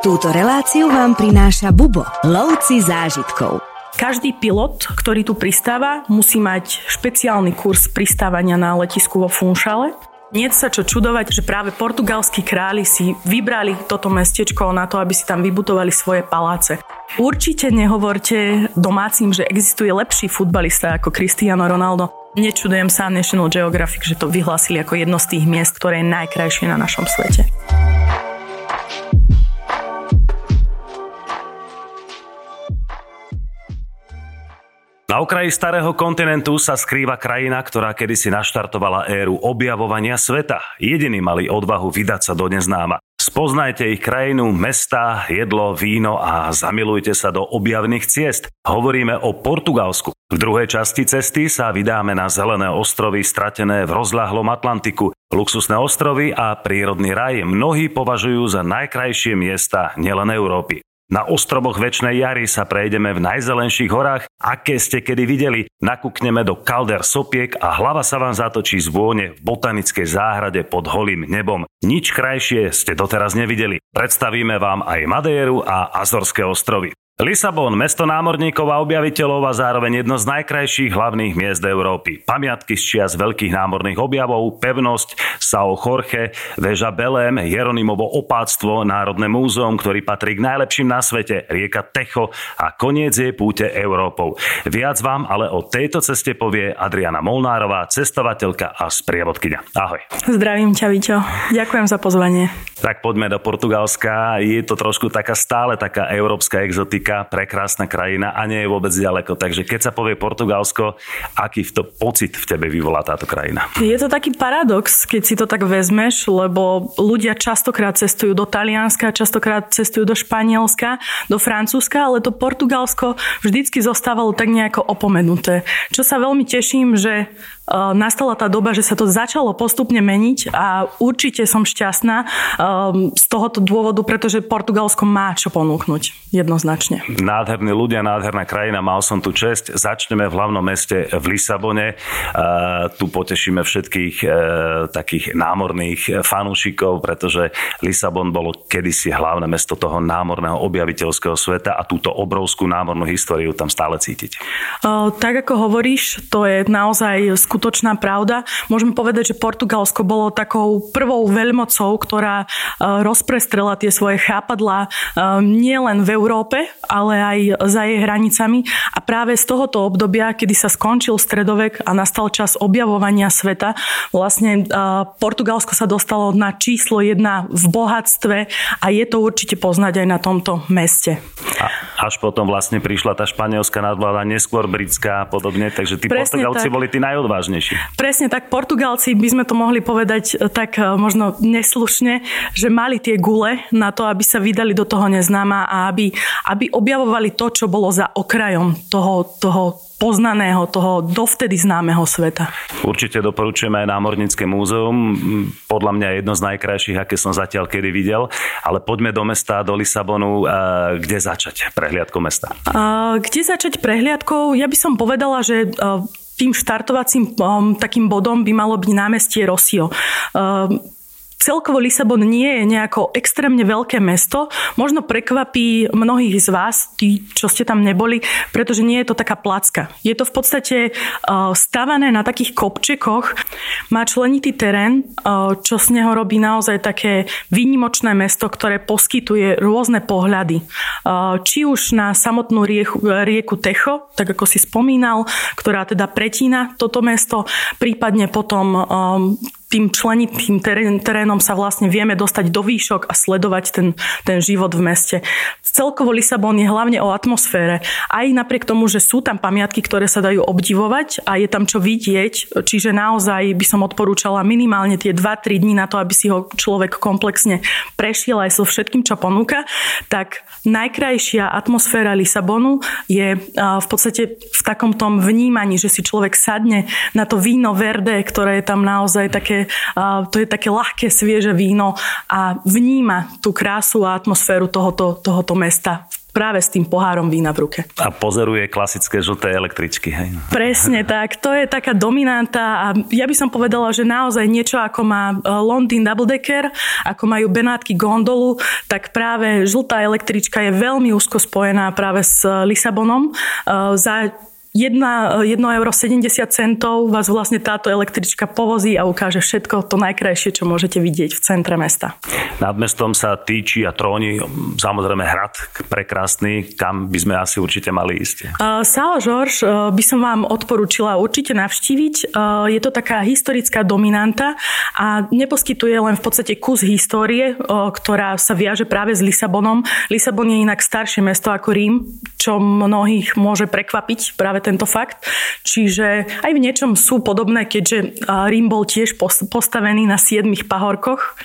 Túto reláciu vám prináša Bubo, lovci zážitkov. Každý pilot, ktorý tu pristáva, musí mať špeciálny kurz pristávania na letisku vo Funšale. Nie sa čo čudovať, že práve portugalskí králi si vybrali toto mestečko na to, aby si tam vybudovali svoje paláce. Určite nehovorte domácim, že existuje lepší futbalista ako Cristiano Ronaldo. Nečudujem sa National Geographic, že to vyhlásili ako jedno z tých miest, ktoré je najkrajšie na našom svete. Na okraji starého kontinentu sa skrýva krajina, ktorá kedysi naštartovala éru objavovania sveta. Jediní mali odvahu vydať sa do neznáma. Spoznajte ich krajinu, mesta, jedlo, víno a zamilujte sa do objavných ciest. Hovoríme o Portugalsku. V druhej časti cesty sa vydáme na zelené ostrovy stratené v rozľahlom Atlantiku. Luxusné ostrovy a prírodný raj mnohí považujú za najkrajšie miesta nielen Európy. Na ostrovoch Väčšnej jary sa prejdeme v najzelenších horách, aké ste kedy videli. Nakúkneme do kalder sopiek a hlava sa vám zatočí z vône v botanickej záhrade pod holým nebom. Nič krajšie ste doteraz nevideli. Predstavíme vám aj Madéru a Azorské ostrovy. Lisabon, mesto námorníkov a objaviteľov a zároveň jedno z najkrajších hlavných miest Európy. Pamiatky z čias veľkých námorných objavov, pevnosť, Sao Jorge, väža Belém, Jeronimovo opáctvo, Národné múzeum, ktorý patrí k najlepším na svete, rieka Techo a koniec jej púte Európou. Viac vám ale o tejto ceste povie Adriana Molnárová, cestovateľka a sprievodkyňa. Ahoj. Zdravím ťa, Viťo. Ďakujem za pozvanie. Tak poďme do Portugalska. Je to trošku taká stále taká európska exotika Afrika, prekrásna krajina a nie je vôbec ďaleko. Takže keď sa povie Portugalsko, aký to pocit v tebe vyvolá táto krajina? Je to taký paradox, keď si to tak vezmeš, lebo ľudia častokrát cestujú do Talianska, častokrát cestujú do Španielska, do Francúzska, ale to Portugalsko vždycky zostávalo tak nejako opomenuté. Čo sa veľmi teším, že nastala tá doba, že sa to začalo postupne meniť a určite som šťastná ehm, z tohoto dôvodu, pretože Portugalsko má čo ponúknuť jednoznačne. Nádherní ľudia, nádherná krajina, mal som tu čest. Začneme v hlavnom meste v Lisabone. Eh, tu potešíme všetkých eh, takých námorných fanúšikov, pretože Lisabon bolo kedysi hlavné mesto toho námorného objaviteľského sveta a túto obrovskú námornú históriu tam stále cítiť. Tak ako hovoríš, to je naozaj skutočné skutočná pravda. Môžeme povedať, že Portugalsko bolo takou prvou veľmocou, ktorá e, rozprestrela tie svoje chápadlá e, nielen v Európe, ale aj za jej hranicami. A práve z tohoto obdobia, kedy sa skončil stredovek a nastal čas objavovania sveta, vlastne e, Portugalsko sa dostalo na číslo jedna v bohatstve a je to určite poznať aj na tomto meste. Až potom vlastne prišla tá španielská nadvláda, neskôr britská a podobne, takže tí Presne Portugalci tak. boli tí najodvážnejší vážnejší. Presne tak, Portugalci by sme to mohli povedať e, tak e, možno neslušne, že mali tie gule na to, aby sa vydali do toho neznáma a aby, aby objavovali to, čo bolo za okrajom toho, toho poznaného, toho dovtedy známeho sveta. Určite doporučujeme aj Námornícke múzeum. Podľa mňa jedno z najkrajších, aké som zatiaľ kedy videl. Ale poďme do mesta, do Lisabonu. Kde začať prehliadkou mesta? Kde začať prehliadkou? Ja by som povedala, že tým štartovacím um, takým bodom by malo byť námestie Rosio. Um, Celkovo Lisabon nie je nejako extrémne veľké mesto. Možno prekvapí mnohých z vás, tí, čo ste tam neboli, pretože nie je to taká placka. Je to v podstate uh, stavané na takých kopčekoch, má členitý terén, uh, čo z neho robí naozaj také výnimočné mesto, ktoré poskytuje rôzne pohľady. Uh, či už na samotnú rieku, rieku Techo, tak ako si spomínal, ktorá teda pretína toto mesto, prípadne potom tým členitým terénom sa vlastne vieme dostať do výšok a sledovať ten, ten život v meste. Celkovo Lisabon je hlavne o atmosfére. Aj napriek tomu, že sú tam pamiatky, ktoré sa dajú obdivovať a je tam čo vidieť, čiže naozaj by som odporúčala minimálne tie 2-3 dní na to, aby si ho človek komplexne prešiel aj so všetkým, čo ponúka, tak najkrajšia atmosféra Lisabonu je v podstate v takom tom vnímaní, že si človek sadne na to víno verde, ktoré je tam naozaj také to je také ľahké, svieže víno a vníma tú krásu a atmosféru tohoto, tohoto mesta práve s tým pohárom vína v ruke. A pozeruje klasické žlté električky. Hej? Presne tak. To je taká dominanta a ja by som povedala, že naozaj niečo ako má e, Londýn Double Decker, ako majú Benátky gondolu, tak práve žltá električka je veľmi úzko spojená práve s Lisabonom. E, za 1,70 euro centov vás vlastne táto električka povozí a ukáže všetko to najkrajšie, čo môžete vidieť v centre mesta. Nad mestom sa týči a tróni samozrejme hrad prekrásny, kam by sme asi určite mali ísť. Uh, Sao George uh, by som vám odporúčila určite navštíviť. Uh, je to taká historická dominanta a neposkytuje len v podstate kus histórie, uh, ktorá sa viaže práve s Lisabonom. Lisabon je inak staršie mesto ako Rím, čo mnohých môže prekvapiť práve práve tento fakt. Čiže aj v niečom sú podobné, keďže Rím bol tiež postavený na siedmých pahorkoch,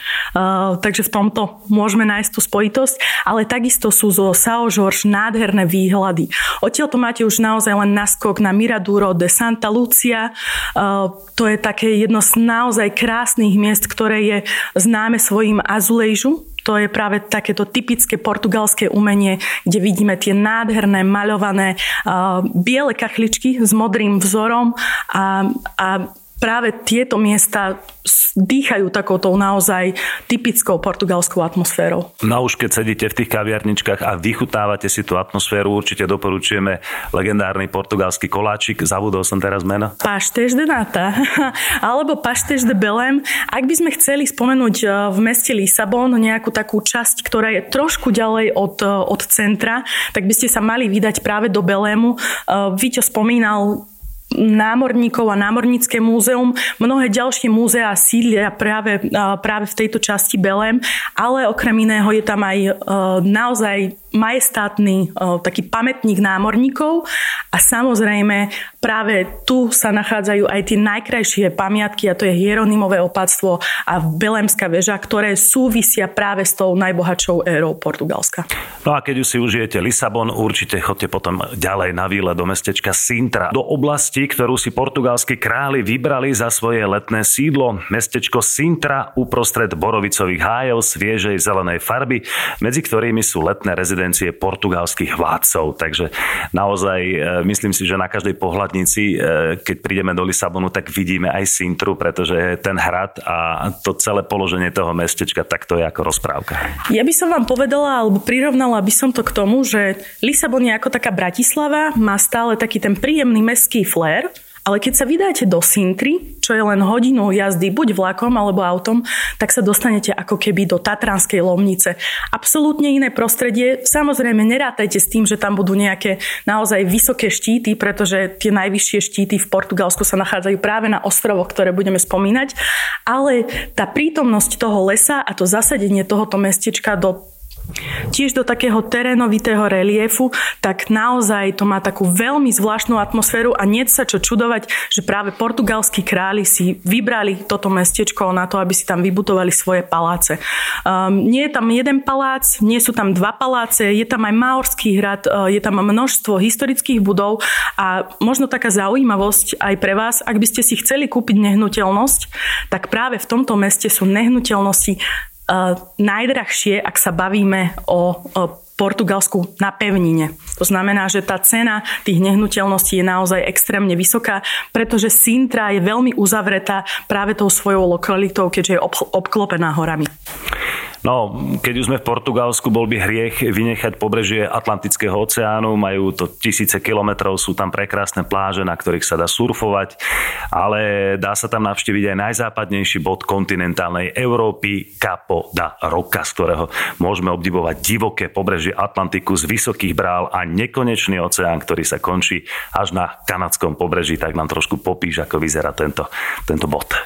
takže v tomto môžeme nájsť tú spojitosť, ale takisto sú zo Sao Jorge nádherné výhľady. Odtiaľ to máte už naozaj len naskok na Miraduro de Santa Lucia. To je také jedno z naozaj krásnych miest, ktoré je známe svojim azulejžu, to je práve takéto typické portugalské umenie, kde vidíme tie nádherné maľované uh, biele kachličky s modrým vzorom a, a práve tieto miesta dýchajú takouto naozaj typickou portugalskou atmosférou. No už keď sedíte v tých kaviarničkách a vychutávate si tú atmosféru, určite doporučujeme legendárny portugalský koláčik. Zabudol som teraz meno. Pastéž de nata alebo pastéž de Belém. Ak by sme chceli spomenúť e, v meste Lisabon nejakú takú časť, ktorá je trošku ďalej od, e, od centra, tak by ste sa mali vydať práve do Belému. E, Víťo spomínal námorníkov a námornícke múzeum. Mnohé ďalšie múzea sídlia práve, práve v tejto časti Belém, ale okrem iného je tam aj naozaj majestátny taký pamätník námorníkov a samozrejme práve tu sa nachádzajú aj tie najkrajšie pamiatky a to je Hieronymové opatstvo a Belemská väža, ktoré súvisia práve s tou najbohatšou érou Portugalska. No a keď už si užijete Lisabon, určite chodte potom ďalej na výle do mestečka Sintra, do oblasti, ktorú si portugalskí králi vybrali za svoje letné sídlo. Mestečko Sintra uprostred borovicových hájov sviežej zelenej farby, medzi ktorými sú letné rezidencie rezidencie portugalských vládcov. Takže naozaj e, myslím si, že na každej pohľadnici, e, keď prídeme do Lisabonu, tak vidíme aj Sintru, pretože ten hrad a to celé položenie toho mestečka, tak to je ako rozprávka. Ja by som vám povedala, alebo prirovnala by som to k tomu, že Lisabon je ako taká Bratislava, má stále taký ten príjemný mestský flair, ale keď sa vydáte do Sintry, čo je len hodinu jazdy buď vlakom alebo autom, tak sa dostanete ako keby do Tatranskej Lomnice. Absolútne iné prostredie. Samozrejme, nerátajte s tým, že tam budú nejaké naozaj vysoké štíty, pretože tie najvyššie štíty v Portugalsku sa nachádzajú práve na ostrovoch, ktoré budeme spomínať. Ale tá prítomnosť toho lesa a to zasadenie tohoto mestečka do tiež do takého terénovitého reliefu, tak naozaj to má takú veľmi zvláštnu atmosféru a nie sa čo čudovať, že práve portugalskí králi si vybrali toto mestečko na to, aby si tam vybutovali svoje paláce. Um, nie je tam jeden palác, nie sú tam dva paláce, je tam aj Maorský hrad, uh, je tam množstvo historických budov a možno taká zaujímavosť aj pre vás, ak by ste si chceli kúpiť nehnuteľnosť, tak práve v tomto meste sú nehnuteľnosti najdrahšie, ak sa bavíme o, o Portugalsku na pevnine. To znamená, že tá cena tých nehnuteľností je naozaj extrémne vysoká, pretože Sintra je veľmi uzavretá práve tou svojou lokalitou, keďže je obklopená horami. No, keď už sme v Portugalsku, bol by hriech vynechať pobrežie Atlantického oceánu. Majú to tisíce kilometrov, sú tam prekrásne pláže, na ktorých sa dá surfovať, ale dá sa tam navštíviť aj najzápadnejší bod kontinentálnej Európy, Capo da Roca, z ktorého môžeme obdivovať divoké pobrežie Atlantiku z vysokých brál a nekonečný oceán, ktorý sa končí až na kanadskom pobreží. Tak nám trošku popíš, ako vyzerá tento, tento bod.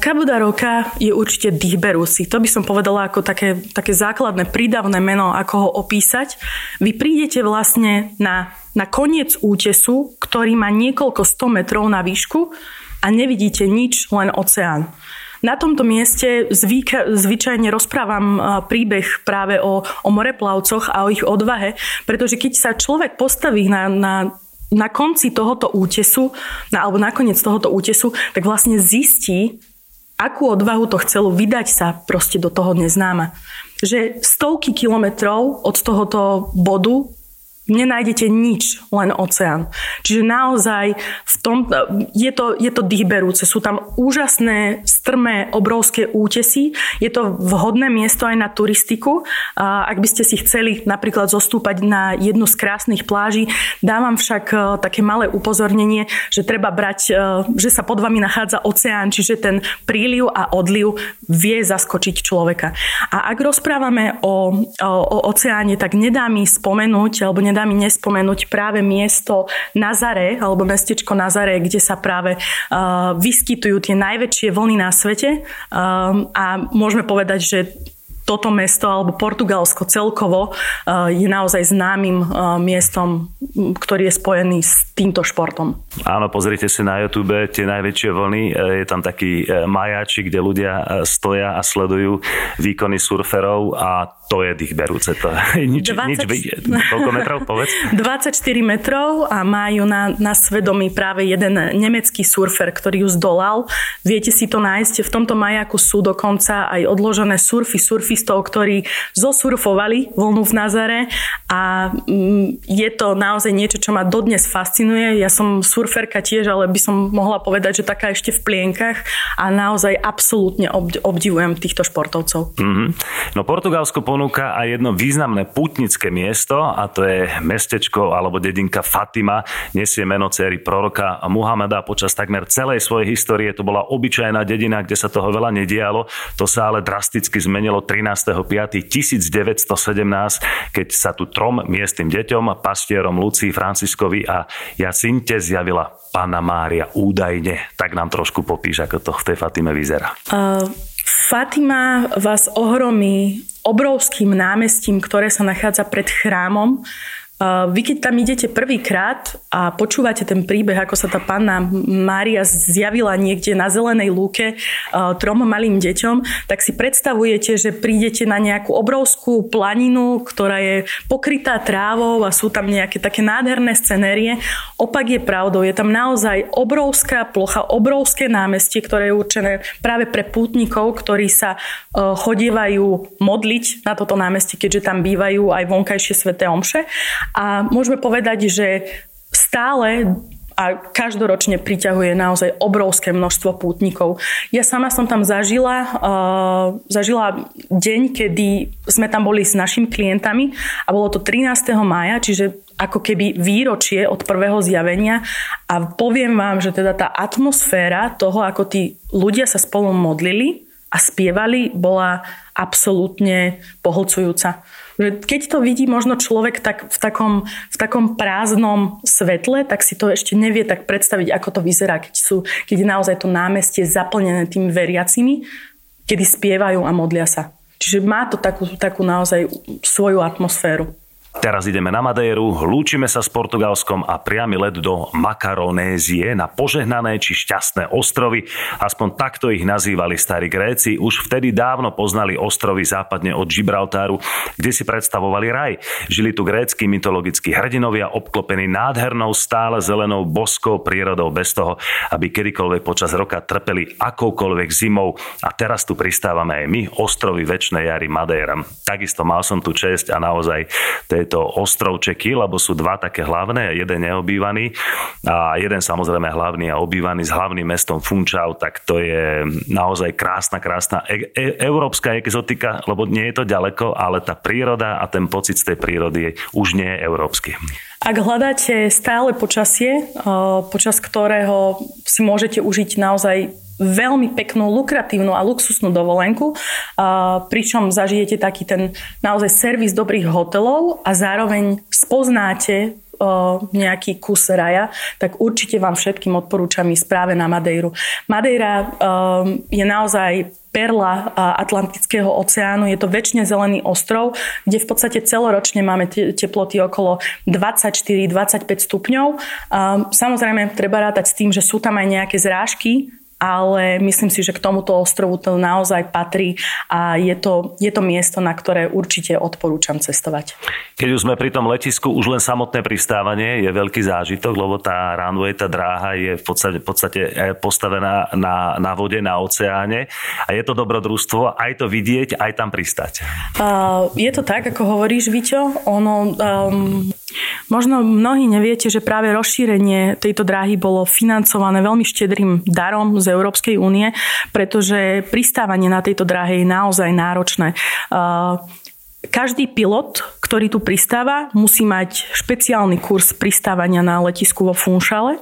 Cabo da Roca je určite dýchberúci. To by som povedala ako také, také základné prídavné meno, ako ho opísať. Vy prídete vlastne na, na koniec útesu, ktorý má niekoľko 100 metrov na výšku a nevidíte nič, len oceán. Na tomto mieste zvyka, zvyčajne rozprávam príbeh práve o, o moreplavcoch a o ich odvahe, pretože keď sa človek postaví na, na na konci tohoto útesu, na, alebo nakoniec tohoto útesu, tak vlastne zistí, akú odvahu to chcelo vydať sa proste do toho neznáma. Že stovky kilometrov od tohoto bodu nenájdete nič, len oceán. Čiže naozaj v tom, je to, je to dýchberúce. Sú tam úžasné, strmé, obrovské útesy. Je to vhodné miesto aj na turistiku. Ak by ste si chceli napríklad zostúpať na jednu z krásnych pláží, dávam však e, také malé upozornenie, že treba brať, e, že sa pod vami nachádza oceán, čiže ten príliv a odliv vie zaskočiť človeka. A ak rozprávame o, o, o oceáne, tak nedá mi spomenúť, alebo nedá mi nespomenúť práve miesto Nazare, alebo mestečko Nazare, kde sa práve uh, vyskytujú tie najväčšie vlny na svete. Um, a môžeme povedať, že toto mesto alebo Portugalsko celkovo uh, je naozaj známym uh, miestom, ktorý je spojený s týmto športom. Áno, pozrite si na YouTube tie najväčšie vlny. Je tam taký majáčik, kde ľudia stoja a sledujú výkony surferov a to je dých berúce. To je nič, 20, nič Koľko metrov, povedz? 24 metrov a majú na, na svedomí práve jeden nemecký surfer, ktorý ju zdolal. Viete si to nájsť. V tomto majaku sú dokonca aj odložené surfy surfistov, ktorí zosurfovali vlnu v Nazare a mm, je to naozaj niečo, čo ma dodnes fascinuje. Ja som surferka tiež, ale by som mohla povedať, že taká ešte v plienkach a naozaj absolútne obdivujem týchto športovcov. Mm-hmm. No Portugalsko ponúka aj jedno významné putnické miesto a to je mestečko alebo dedinka Fatima. Nesie meno céry proroka Muhameda. Počas takmer celej svojej histórie to bola obyčajná dedina, kde sa toho veľa nedialo. To sa ale drasticky zmenilo 13.5.1917, keď sa tu trom miestnym deťom, pastierom Lucii, Franciskovi a Jacinte zjavila Pána Mária údajne. Tak nám trošku popíš, ako to v tej Fatime vyzerá. Uh, Fatima vás ohromí obrovským námestím, ktoré sa nachádza pred chrámom. Vy keď tam idete prvýkrát a počúvate ten príbeh, ako sa tá panna Mária zjavila niekde na zelenej lúke trom malým deťom, tak si predstavujete, že prídete na nejakú obrovskú planinu, ktorá je pokrytá trávou a sú tam nejaké také nádherné scenérie. Opak je pravdou, je tam naozaj obrovská plocha, obrovské námestie, ktoré je určené práve pre pútnikov, ktorí sa chodievajú modliť na toto námestie, keďže tam bývajú aj vonkajšie sveté omše. A môžeme povedať, že stále a každoročne priťahuje naozaj obrovské množstvo pútnikov. Ja sama som tam zažila, uh, zažila deň, kedy sme tam boli s našimi klientami a bolo to 13. maja, čiže ako keby výročie od prvého zjavenia a poviem vám, že teda tá atmosféra toho, ako tí ľudia sa spolu modlili a spievali, bola absolútne pohlcujúca. Keď to vidí možno človek tak v, takom, v takom prázdnom svetle, tak si to ešte nevie tak predstaviť, ako to vyzerá, keď, sú, keď je naozaj to námestie zaplnené tými veriacimi, kedy spievajú a modlia sa. Čiže má to takú, takú naozaj svoju atmosféru. Teraz ideme na Madéru, lúčime sa s Portugalskom a priamy let do Makaronézie na požehnané či šťastné ostrovy. Aspoň takto ich nazývali starí Gréci. Už vtedy dávno poznali ostrovy západne od Gibraltáru, kde si predstavovali raj. Žili tu grécky mytologickí hrdinovia obklopení nádhernou stále zelenou boskou prírodou bez toho, aby kedykoľvek počas roka trpeli akoukoľvek zimou. A teraz tu pristávame aj my, ostrovy väčšnej jary Madeira. Takisto mal som tu čest a naozaj tieto ostrovčeky, lebo sú dva také hlavné, jeden neobývaný a jeden samozrejme hlavný a obývaný s hlavným mestom Funchal, tak to je naozaj krásna, krásna e- e- európska exotika, lebo nie je to ďaleko, ale tá príroda a ten pocit z tej prírody už nie je európsky. Ak hľadáte stále počasie, počas ktorého si môžete užiť naozaj veľmi peknú, lukratívnu a luxusnú dovolenku, pričom zažijete taký ten naozaj servis dobrých hotelov a zároveň spoznáte nejaký kus raja, tak určite vám všetkým odporúčam ísť práve na Madejru. Madeira je naozaj perla Atlantického oceánu. Je to väčšine zelený ostrov, kde v podstate celoročne máme teploty okolo 24-25 stupňov. Samozrejme, treba rátať s tým, že sú tam aj nejaké zrážky, ale myslím si, že k tomuto ostrovu to naozaj patrí a je to, je to miesto, na ktoré určite odporúčam cestovať. Keď už sme pri tom letisku, už len samotné pristávanie je veľký zážitok, lebo tá runway, tá dráha je v podstate, v podstate e, postavená na, na vode, na oceáne a je to dobrodružstvo aj to vidieť, aj tam pristať. Uh, je to tak, ako hovoríš, Viťo. Ono, um, možno mnohí neviete, že práve rozšírenie tejto dráhy bolo financované veľmi štedrým darom z Európskej únie, pretože pristávanie na tejto dráhe je naozaj náročné. Uh, každý pilot, ktorý tu pristáva, musí mať špeciálny kurz pristávania na letisku vo Funšale.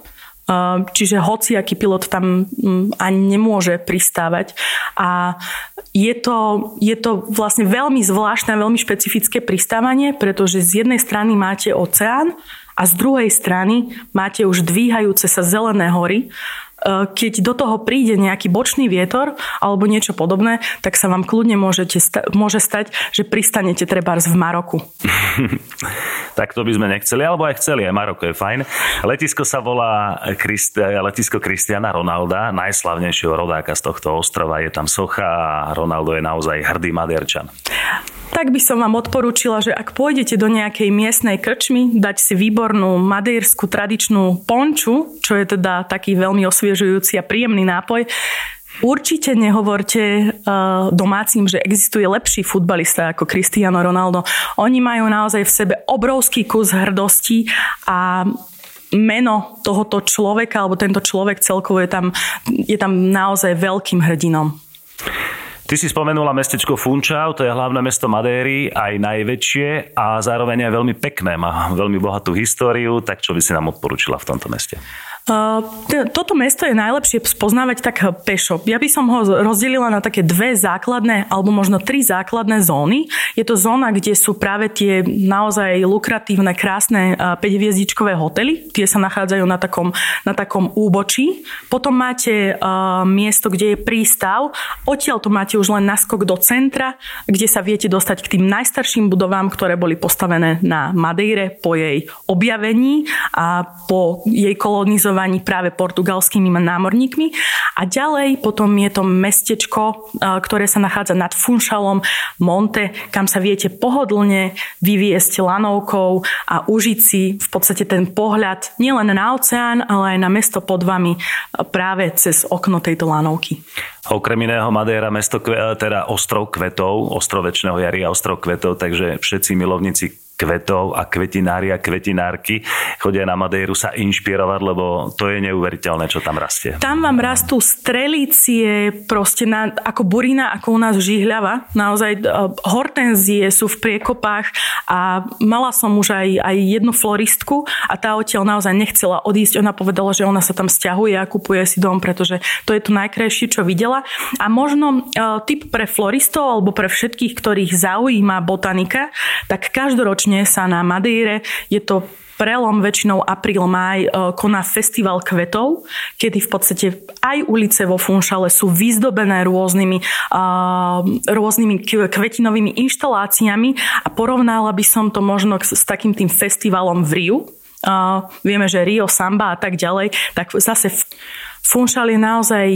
Čiže hociaký pilot tam mm, ani nemôže pristávať. A je to, je to vlastne veľmi zvláštne, veľmi špecifické pristávanie, pretože z jednej strany máte oceán a z druhej strany máte už dvíhajúce sa zelené hory, keď do toho príde nejaký bočný vietor alebo niečo podobné, tak sa vám kľudne môžete môže stať, že pristanete trebárs v Maroku. tak to by sme nechceli, alebo aj chceli, aj Maroko je fajn. Letisko sa volá Christ- letisko Kristiana Ronalda, najslavnejšieho rodáka z tohto ostrova. Je tam socha a Ronaldo je naozaj hrdý Maderčan tak by som vám odporúčila, že ak pôjdete do nejakej miestnej krčmy, dať si výbornú madejrskú tradičnú ponču, čo je teda taký veľmi osviežujúci a príjemný nápoj, Určite nehovorte uh, domácim, že existuje lepší futbalista ako Cristiano Ronaldo. Oni majú naozaj v sebe obrovský kus hrdosti a meno tohoto človeka, alebo tento človek celkovo je tam, je tam naozaj veľkým hrdinom. Ty si spomenula mestečko Funčau, to je hlavné mesto Madéry, aj najväčšie a zároveň aj veľmi pekné, má veľmi bohatú históriu, tak čo by si nám odporúčila v tomto meste? Toto mesto je najlepšie spoznávať tak pešo. Ja by som ho rozdelila na také dve základné, alebo možno tri základné zóny. Je to zóna, kde sú práve tie naozaj lukratívne, krásne 5-hviezdičkové hotely. Tie sa nachádzajú na takom, na takom úbočí. Potom máte uh, miesto, kde je prístav. Odtiaľ to máte už len naskok do centra, kde sa viete dostať k tým najstarším budovám, ktoré boli postavené na Madeire po jej objavení a po jej kolonizovaní bombardovaní práve portugalskými námorníkmi. A ďalej potom je to mestečko, ktoré sa nachádza nad Funšalom, Monte, kam sa viete pohodlne vyviesť lanovkou a užiť si v podstate ten pohľad nielen na oceán, ale aj na mesto pod vami práve cez okno tejto lanovky. Okrem iného Madeira, mesto, teda ostrov kvetov, ostrov väčšného jary a ostrov kvetov, takže všetci milovníci kvetov a kvetinári a kvetinárky chodia na Madejru sa inšpirovať, lebo to je neuveriteľné, čo tam rastie. Tam vám rastú strelície proste na, ako burina, ako u nás žihľava. Naozaj e, hortenzie sú v priekopách a mala som už aj, aj jednu floristku a tá odtiaľ naozaj nechcela odísť. Ona povedala, že ona sa tam stiahuje a kupuje si dom, pretože to je to najkrajšie, čo videla. A možno uh, typ pre floristov alebo pre všetkých, ktorých zaujíma botanika, tak každoročne ročne sa na Madejre, je to prelom väčšinou apríl-maj e, koná festival kvetov, kedy v podstate aj ulice vo Funšale sú vyzdobené rôznymi, uh, rôznymi kvetinovými inštaláciami a porovnala by som to možno s takým tým festivalom v Riu. Uh, vieme, že Rio, Samba a tak ďalej, tak zase Funšal je naozaj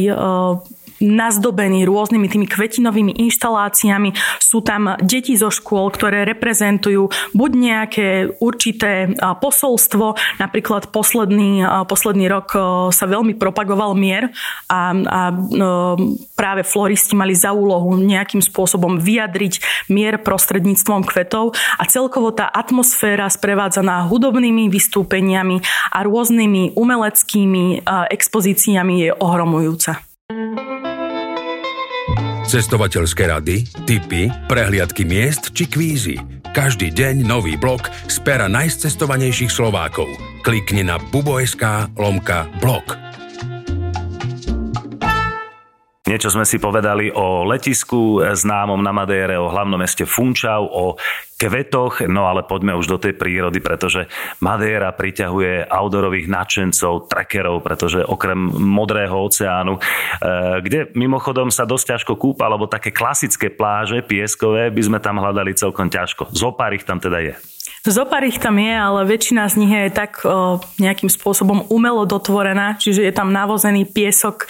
nazdobený rôznymi tými kvetinovými inštaláciami. Sú tam deti zo škôl, ktoré reprezentujú buď nejaké určité posolstvo, napríklad posledný, posledný rok sa veľmi propagoval mier a, a práve floristi mali za úlohu nejakým spôsobom vyjadriť mier prostredníctvom kvetov a celkovo tá atmosféra sprevádzaná hudobnými vystúpeniami a rôznymi umeleckými expozíciami je ohromujúca. Cestovateľské rady, tipy, prehliadky miest či kvízy. Každý deň nový blok z pera najcestovanejších Slovákov. Klikni na bubo.sk lomka blog. Niečo sme si povedali o letisku známom na Madére, o hlavnom meste Funčau, o kvetoch, no ale poďme už do tej prírody, pretože Madeira priťahuje outdoorových nadšencov, trackerov, pretože okrem modrého oceánu, eh, kde mimochodom sa dosť ťažko kúpa, alebo také klasické pláže pieskové by sme tam hľadali celkom ťažko. Zopár ich tam teda je. Zopár ich tam je, ale väčšina z nich je tak o, nejakým spôsobom umelo dotvorená, čiže je tam navozený piesok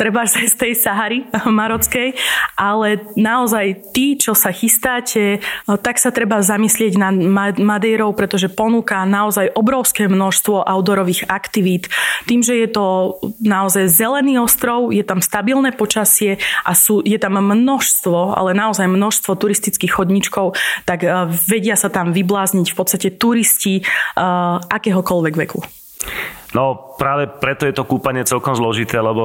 treba z tej Sahary marockej, ale naozaj tí, čo sa chystáte, tak sa treba zamyslieť nad Madejrou, pretože ponúka naozaj obrovské množstvo outdoorových aktivít. Tým, že je to naozaj zelený ostrov, je tam stabilné počasie a sú, je tam množstvo, ale naozaj množstvo turistických chodníčkov, tak vedia sa tam vyblázniť v podstate turisti uh, akéhokoľvek veku. No práve preto je to kúpanie celkom zložité, lebo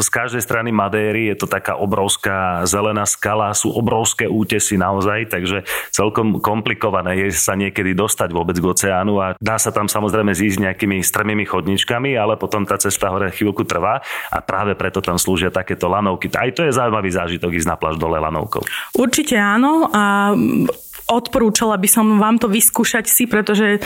z každej strany Madéry je to taká obrovská zelená skala, sú obrovské útesy naozaj, takže celkom komplikované je sa niekedy dostať vôbec k oceánu a dá sa tam samozrejme zísť nejakými strmými chodničkami, ale potom tá cesta hore chvíľku trvá a práve preto tam slúžia takéto lanovky. Aj to je zaujímavý zážitok ísť na pláž dole lanovkou. Určite áno a odporúčala by som vám to vyskúšať si, pretože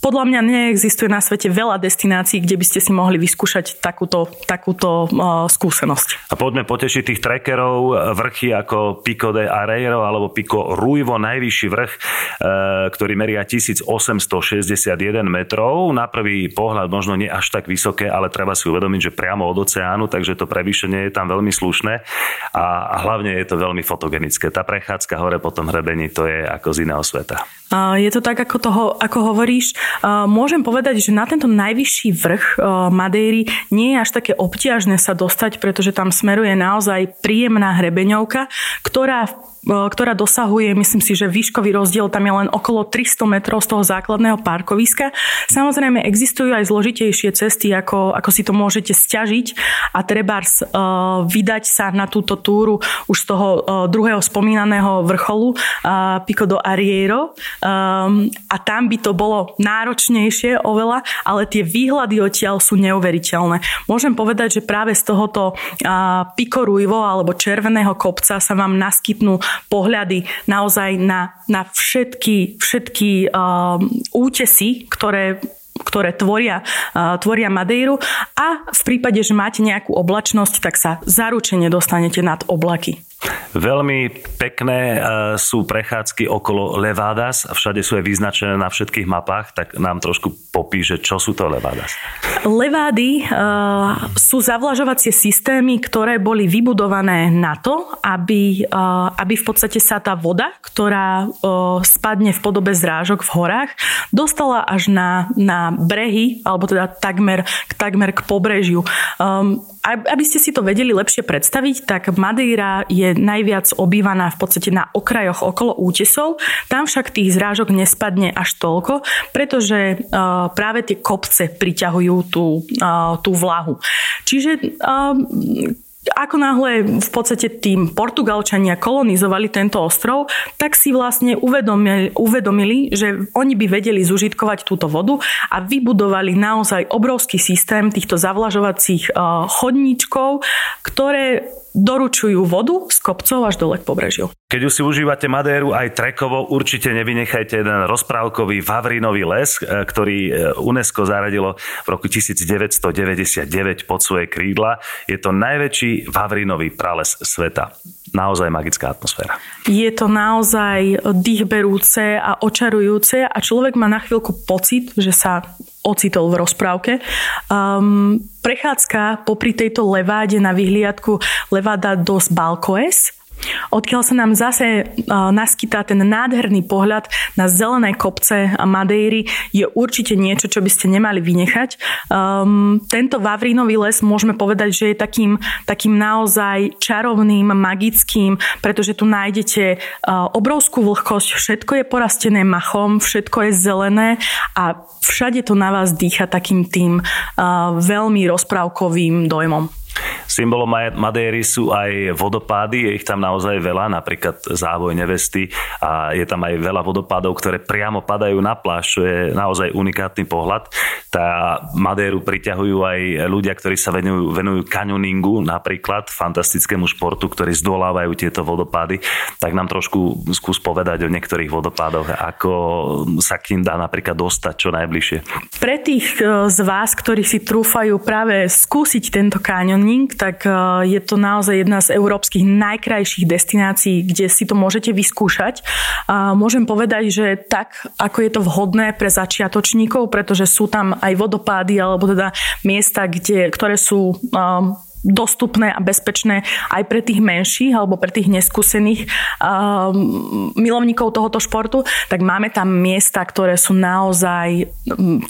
podľa mňa neexistuje na svete veľa destinácií, kde by ste si mohli vyskúšať takúto, takúto uh, skúsenosť. A poďme potešiť tých trekerov, vrchy ako Pico de Areiro alebo Pico Ruivo, najvyšší vrch, uh, ktorý meria 1861 metrov. Na prvý pohľad možno nie až tak vysoké, ale treba si uvedomiť, že priamo od oceánu, takže to prevýšenie je tam veľmi slušné a, hlavne je to veľmi fotogenické. Tá prechádzka hore po tom hrebení, to je ako z iného sveta. Je to tak, ako, toho, ako hovoríš. Môžem povedať, že na tento najvyšší vrch Madejry nie je až také obťažné sa dostať, pretože tam smeruje naozaj príjemná hrebeňovka, ktorá ktorá dosahuje, myslím si, že výškový rozdiel tam je len okolo 300 metrov z toho základného parkoviska. Samozrejme, existujú aj zložitejšie cesty, ako, ako si to môžete stiažiť a treba uh, vydať sa na túto túru už z toho uh, druhého spomínaného vrcholu Pico do Ariero um, a tam by to bolo náročnejšie oveľa, ale tie výhľady odtiaľ sú neuveriteľné. Môžem povedať, že práve z tohoto Pico Ruivo alebo Červeného kopca sa vám naskytnú pohľady naozaj na, na všetky, všetky um, útesy, ktoré ktoré tvoria, uh, tvoria Madejru a v prípade, že máte nejakú oblačnosť, tak sa zaručene dostanete nad oblaky. Veľmi pekné e, sú prechádzky okolo Levadas všade sú aj vyznačené na všetkých mapách, tak nám trošku popíše, čo sú to Levadas. Levády uh, sú zavlažovacie systémy, ktoré boli vybudované na to, aby, uh, aby v podstate sa tá voda, ktorá uh, spadne v podobe zrážok v horách, dostala až na, na brehy, alebo teda takmer, takmer k pobrežiu. Um, aby ste si to vedeli lepšie predstaviť, tak Madeira je najviac obývaná v podstate na okrajoch okolo útesov. Tam však tých zrážok nespadne až toľko, pretože uh, práve tie kopce priťahujú tú, uh, tú vlahu. Čiže uh, ako náhle v podstate tým Portugalčania kolonizovali tento ostrov, tak si vlastne uvedomili, uvedomili, že oni by vedeli zužitkovať túto vodu a vybudovali naozaj obrovský systém týchto zavlažovacích chodníčkov, ktoré doručujú vodu z kopcov až dole k pobrežiu. Keď už si užívate Madéru aj trekovo, určite nevynechajte jeden rozprávkový Vavrinový les, e, ktorý e, UNESCO zaradilo v roku 1999 pod svoje krídla. Je to najväčší Vavrinový prales sveta naozaj magická atmosféra. Je to naozaj dýchberúce a očarujúce a človek má na chvíľku pocit, že sa ocitol v rozprávke. Um, prechádzka popri tejto leváde na vyhliadku Levada dos Balcoes odkiaľ sa nám zase uh, naskytá ten nádherný pohľad na zelené kopce Madejry, je určite niečo, čo by ste nemali vynechať. Um, tento Vavrinový les môžeme povedať, že je takým, takým naozaj čarovným, magickým, pretože tu nájdete uh, obrovskú vlhkosť, všetko je porastené machom, všetko je zelené a všade to na vás dýcha takým tým uh, veľmi rozprávkovým dojmom. Symbolom Madéry sú aj vodopády, je ich tam naozaj veľa, napríklad závoj nevesty a je tam aj veľa vodopádov, ktoré priamo padajú na pláž, čo je naozaj unikátny pohľad. Tá Madéru priťahujú aj ľudia, ktorí sa venujú, venujú kanioningu, napríklad fantastickému športu, ktorí zdolávajú tieto vodopády. Tak nám trošku skús povedať o niektorých vodopádoch, ako sa k ním dá napríklad dostať čo najbližšie. Pre tých e, z vás, ktorí si trúfajú práve skúsiť tento kanioning, tak e, je to naozaj jedna z európskych najkrajších destinácií, kde si to môžete vyskúšať. A môžem povedať, že tak, ako je to vhodné pre začiatočníkov, pretože sú tam aj vodopády alebo teda miesta, kde, ktoré sú um, dostupné a bezpečné aj pre tých menších alebo pre tých neskúsených uh, milovníkov tohoto športu, tak máme tam miesta, ktoré sú naozaj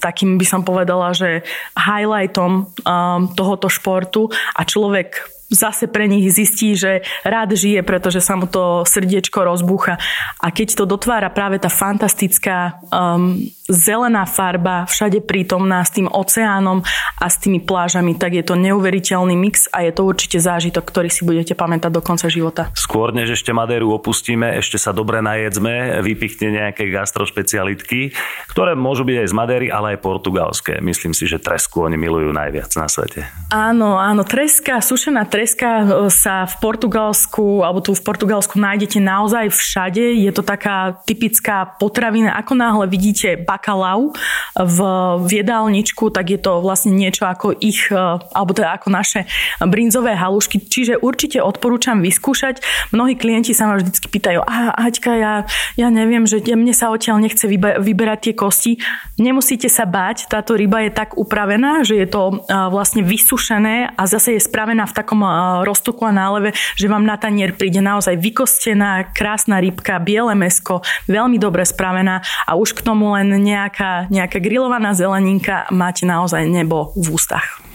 takým by som povedala, že highlightom um, tohoto športu a človek zase pre nich zistí, že rád žije, pretože sa mu to srdiečko rozbúcha. A keď to dotvára práve tá fantastická um, zelená farba všade prítomná s tým oceánom a s tými plážami, tak je to neuveriteľný mix a je to určite zážitok, ktorý si budete pamätať do konca života. Skôr než ešte Madéru opustíme, ešte sa dobre najedzme, vypichne nejaké gastrošpecialitky, ktoré môžu byť aj z Madéry, ale aj portugalské. Myslím si, že tresku oni milujú najviac na svete. Áno, áno, treska, sušená treska e, sa v Portugalsku, alebo tu v Portugalsku nájdete naozaj všade. Je to taká typická potravina. Ako náhle vidíte bakalau v, v jedálničku, tak je to vlastne niečo ako ich, e, alebo teda ako naše brinzové halušky. Čiže určite odporúčam vyskúšať. Mnohí klienti sa ma vždy pýtajú, a Aťka, ja, ja neviem, že mne sa odtiaľ nechce vyberať tie kosti. Nemusíte sa báť, táto ryba je tak upravená, že je to e, vlastne vysušené a zase je spravená v takom e, roztoku a náleve, že vám na tanier príde naozaj vykostená, krásna rybka, biele mesko, veľmi dobre spravená a už k tomu len nejaká, nejaká grillovaná zeleninka, máte naozaj nebo v ústach.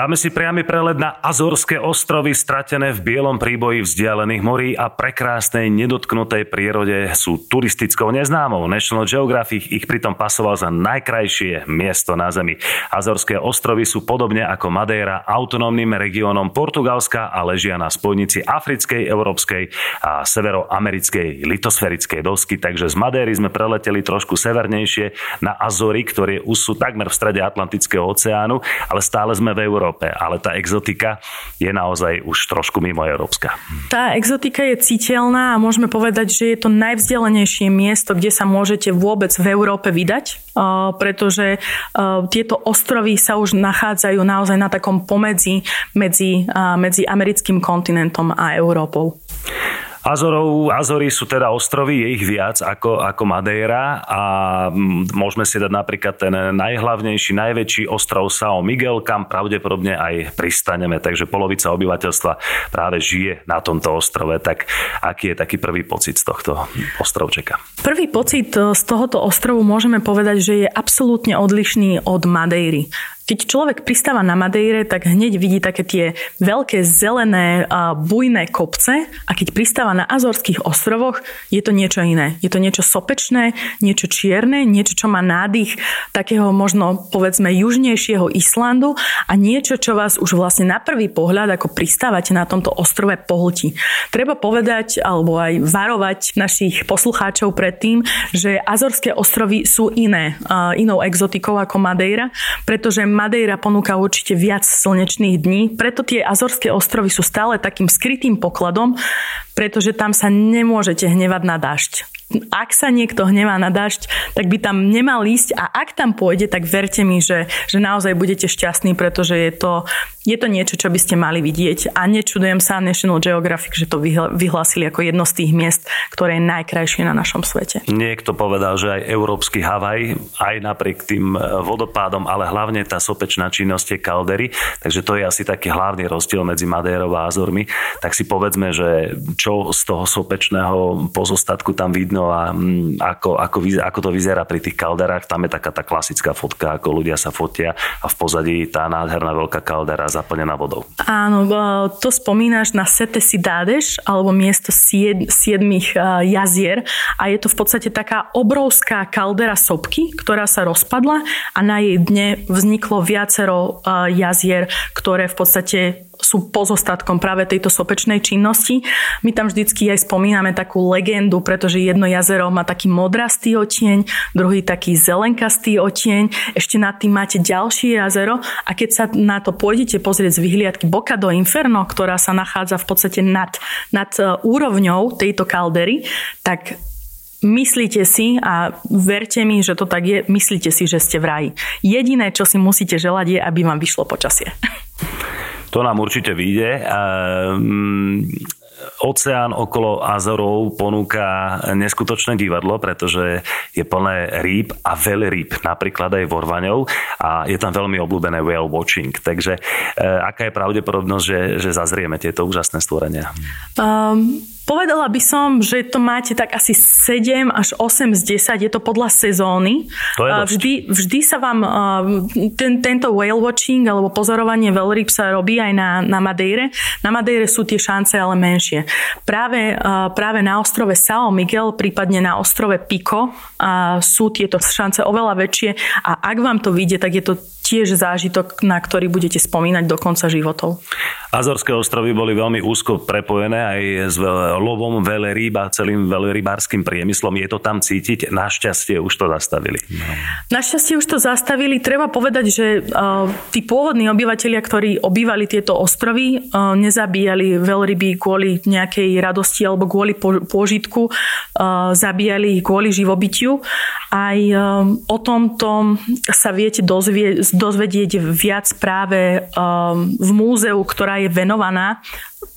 Dáme si priamy prelet na Azorské ostrovy stratené v bielom príboji vzdialených morí a prekrásnej nedotknutej prírode sú turistickou neznámou. National Geographic ich pritom pasoval za najkrajšie miesto na Zemi. Azorské ostrovy sú podobne ako Madeira autonómnym regiónom Portugalska a ležia na spojnici africkej, európskej a severoamerickej litosferickej dosky, takže z Madéry sme preleteli trošku severnejšie na Azory, ktoré už sú takmer v strede Atlantického oceánu, ale stále sme v Európe Európe, ale tá exotika je naozaj už trošku mimo európska. Tá exotika je citeľná a môžeme povedať, že je to najvzdelenejšie miesto, kde sa môžete vôbec v Európe vydať, pretože tieto ostrovy sa už nachádzajú naozaj na takom pomedzi medzi, medzi americkým kontinentom a Európou. Azorov, Azory sú teda ostrovy, je ich viac ako, ako Madeira a môžeme si dať napríklad ten najhlavnejší, najväčší ostrov São Miguel, kam pravdepodobne aj pristaneme, takže polovica obyvateľstva práve žije na tomto ostrove. Tak aký je taký prvý pocit z tohto ostrovčeka? Prvý pocit z tohoto ostrovu môžeme povedať, že je absolútne odlišný od Madeiry. Keď človek pristáva na Madejre, tak hneď vidí také tie veľké zelené bujné kopce a keď pristáva na Azorských ostrovoch, je to niečo iné. Je to niečo sopečné, niečo čierne, niečo, čo má nádych takého možno povedzme južnejšieho Islandu a niečo, čo vás už vlastne na prvý pohľad, ako pristávate na tomto ostrove, pohltí. Treba povedať alebo aj varovať našich poslucháčov pred tým, že Azorské ostrovy sú iné, inou exotikou ako Madeira, pretože Madeira ponúka určite viac slnečných dní, preto tie Azorské ostrovy sú stále takým skrytým pokladom, pretože tam sa nemôžete hnevať na dažď ak sa niekto hnevá na dažď, tak by tam nemal ísť a ak tam pôjde, tak verte mi, že, že naozaj budete šťastní, pretože je to, je to niečo, čo by ste mali vidieť a nečudujem sa National Geographic, že to vyhlásili ako jedno z tých miest, ktoré je najkrajšie na našom svete. Niekto povedal, že aj európsky Havaj, aj napriek tým e, vodopádom, ale hlavne tá sopečná činnosť je kaldery, takže to je asi taký hlavný rozdiel medzi Madérou a Azormi. Tak si povedzme, že čo z toho sopečného pozostatku tam vidno no a mm, ako, ako, ako to vyzerá pri tých kalderách, tam je taká tá klasická fotka, ako ľudia sa fotia a v pozadí tá nádherná veľká kaldera zaplnená vodou. Áno, to spomínaš na Sete Cidades, alebo miesto sied, siedmých jazier a je to v podstate taká obrovská kaldera sopky, ktorá sa rozpadla a na jej dne vzniklo viacero jazier, ktoré v podstate sú pozostatkom práve tejto sopečnej činnosti. My tam vždycky aj spomíname takú legendu, pretože jedno jazero má taký modrastý otieň, druhý taký zelenkastý otieň, ešte nad tým máte ďalšie jazero a keď sa na to pôjdete pozrieť z vyhliadky Boca do Inferno, ktorá sa nachádza v podstate nad, nad e, úrovňou tejto kaldery, tak Myslíte si a verte mi, že to tak je, myslíte si, že ste v raji. Jediné, čo si musíte želať, je, aby vám vyšlo počasie. To nám určite vyjde. Ehm, oceán okolo Azorov ponúka neskutočné divadlo, pretože je plné rýb a veľrýb, napríklad aj vorvaňov a je tam veľmi obľúbené whale watching. Takže e, aká je pravdepodobnosť, že, že zazrieme tieto úžasné stvorenia? Um, Povedala by som, že to máte tak asi 7 až 8 z 10, je to podľa sezóny. To je vždy, vždy sa vám ten, tento whale watching alebo pozorovanie veľryb sa robí aj na, na Madeire. Na Madeire sú tie šance ale menšie. Práve, práve na ostrove São Miguel, prípadne na ostrove Pico sú tieto šance oveľa väčšie a ak vám to vyjde, tak je to tiež zážitok, na ktorý budete spomínať do konca životov. Azorské ostrovy boli veľmi úzko prepojené aj s lovom veľrýb a celým veľrybárským priemyslom. Je to tam cítiť? Našťastie už to zastavili. No. Našťastie už to zastavili. Treba povedať, že uh, tí pôvodní obyvateľia, ktorí obývali tieto ostrovy, uh, nezabíjali veľryby kvôli nejakej radosti alebo kvôli po, požitku. Uh, zabíjali ich kvôli živobytiu. Aj o tomto sa viete dozvieť dozvedieť viac práve um, v múzeu, ktorá je venovaná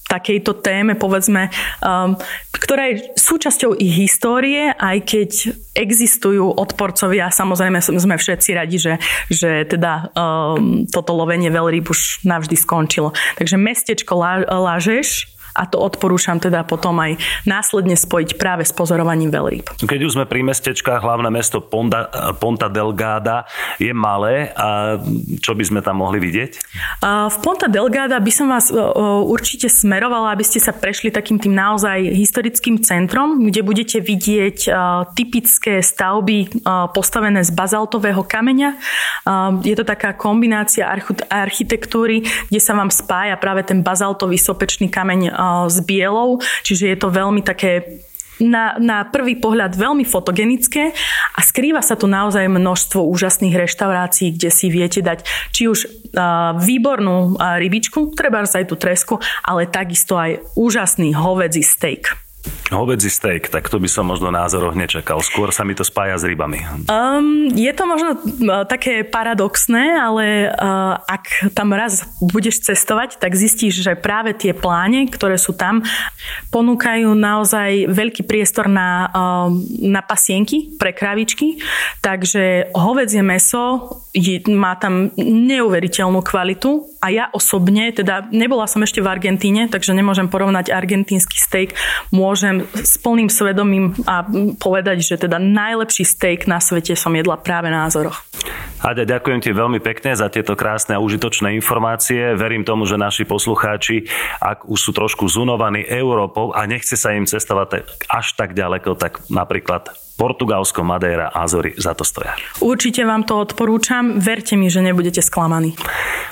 takejto téme, povedzme, um, ktorá je súčasťou ich histórie, aj keď existujú odporcovia. Samozrejme sme všetci radi, že, že teda um, toto lovenie veľrýb už navždy skončilo. Takže mestečko Lážeš a to odporúčam teda potom aj následne spojiť práve s pozorovaním veľrýb. Keď už sme pri mestečkách, hlavné mesto Ponta, Ponta Delgada je malé a čo by sme tam mohli vidieť? V Ponta Delgada by som vás určite smerovala, aby ste sa prešli takým tým naozaj historickým centrom, kde budete vidieť typické stavby postavené z bazaltového kameňa. Je to taká kombinácia architektúry, kde sa vám spája práve ten bazaltový sopečný kameň s bielou, čiže je to veľmi také na, na prvý pohľad veľmi fotogenické a skrýva sa tu naozaj množstvo úžasných reštaurácií, kde si viete dať či už uh, výbornú uh, rybičku, treba aj tú tresku, ale takisto aj úžasný hovedzí steak. Hovedzí steak, tak to by som možno názoroch nečakal. Skôr sa mi to spája s rybami. Um, je to možno uh, také paradoxné, ale uh, ak tam raz budeš cestovať, tak zistíš, že práve tie pláne, ktoré sú tam, ponúkajú naozaj veľký priestor na, uh, na pasienky pre kravičky. Takže hovedzie meso je, má tam neuveriteľnú kvalitu a ja osobne, teda nebola som ešte v Argentíne, takže nemôžem porovnať argentínsky steak, môžem s plným svedomím a povedať, že teda najlepší steak na svete som jedla práve na Azoroch. Aďa, ďakujem ti veľmi pekne za tieto krásne a užitočné informácie. Verím tomu, že naši poslucháči, ak už sú trošku zunovaní Európou a nechce sa im cestovať až tak ďaleko, tak napríklad Portugalsko, Madeira, Azory za to stoja. Určite vám to odporúčam. Verte mi, že nebudete sklamaní.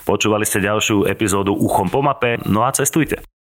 Počúvali ste ďalšiu epizódu Uchom po mape, no a cestujte.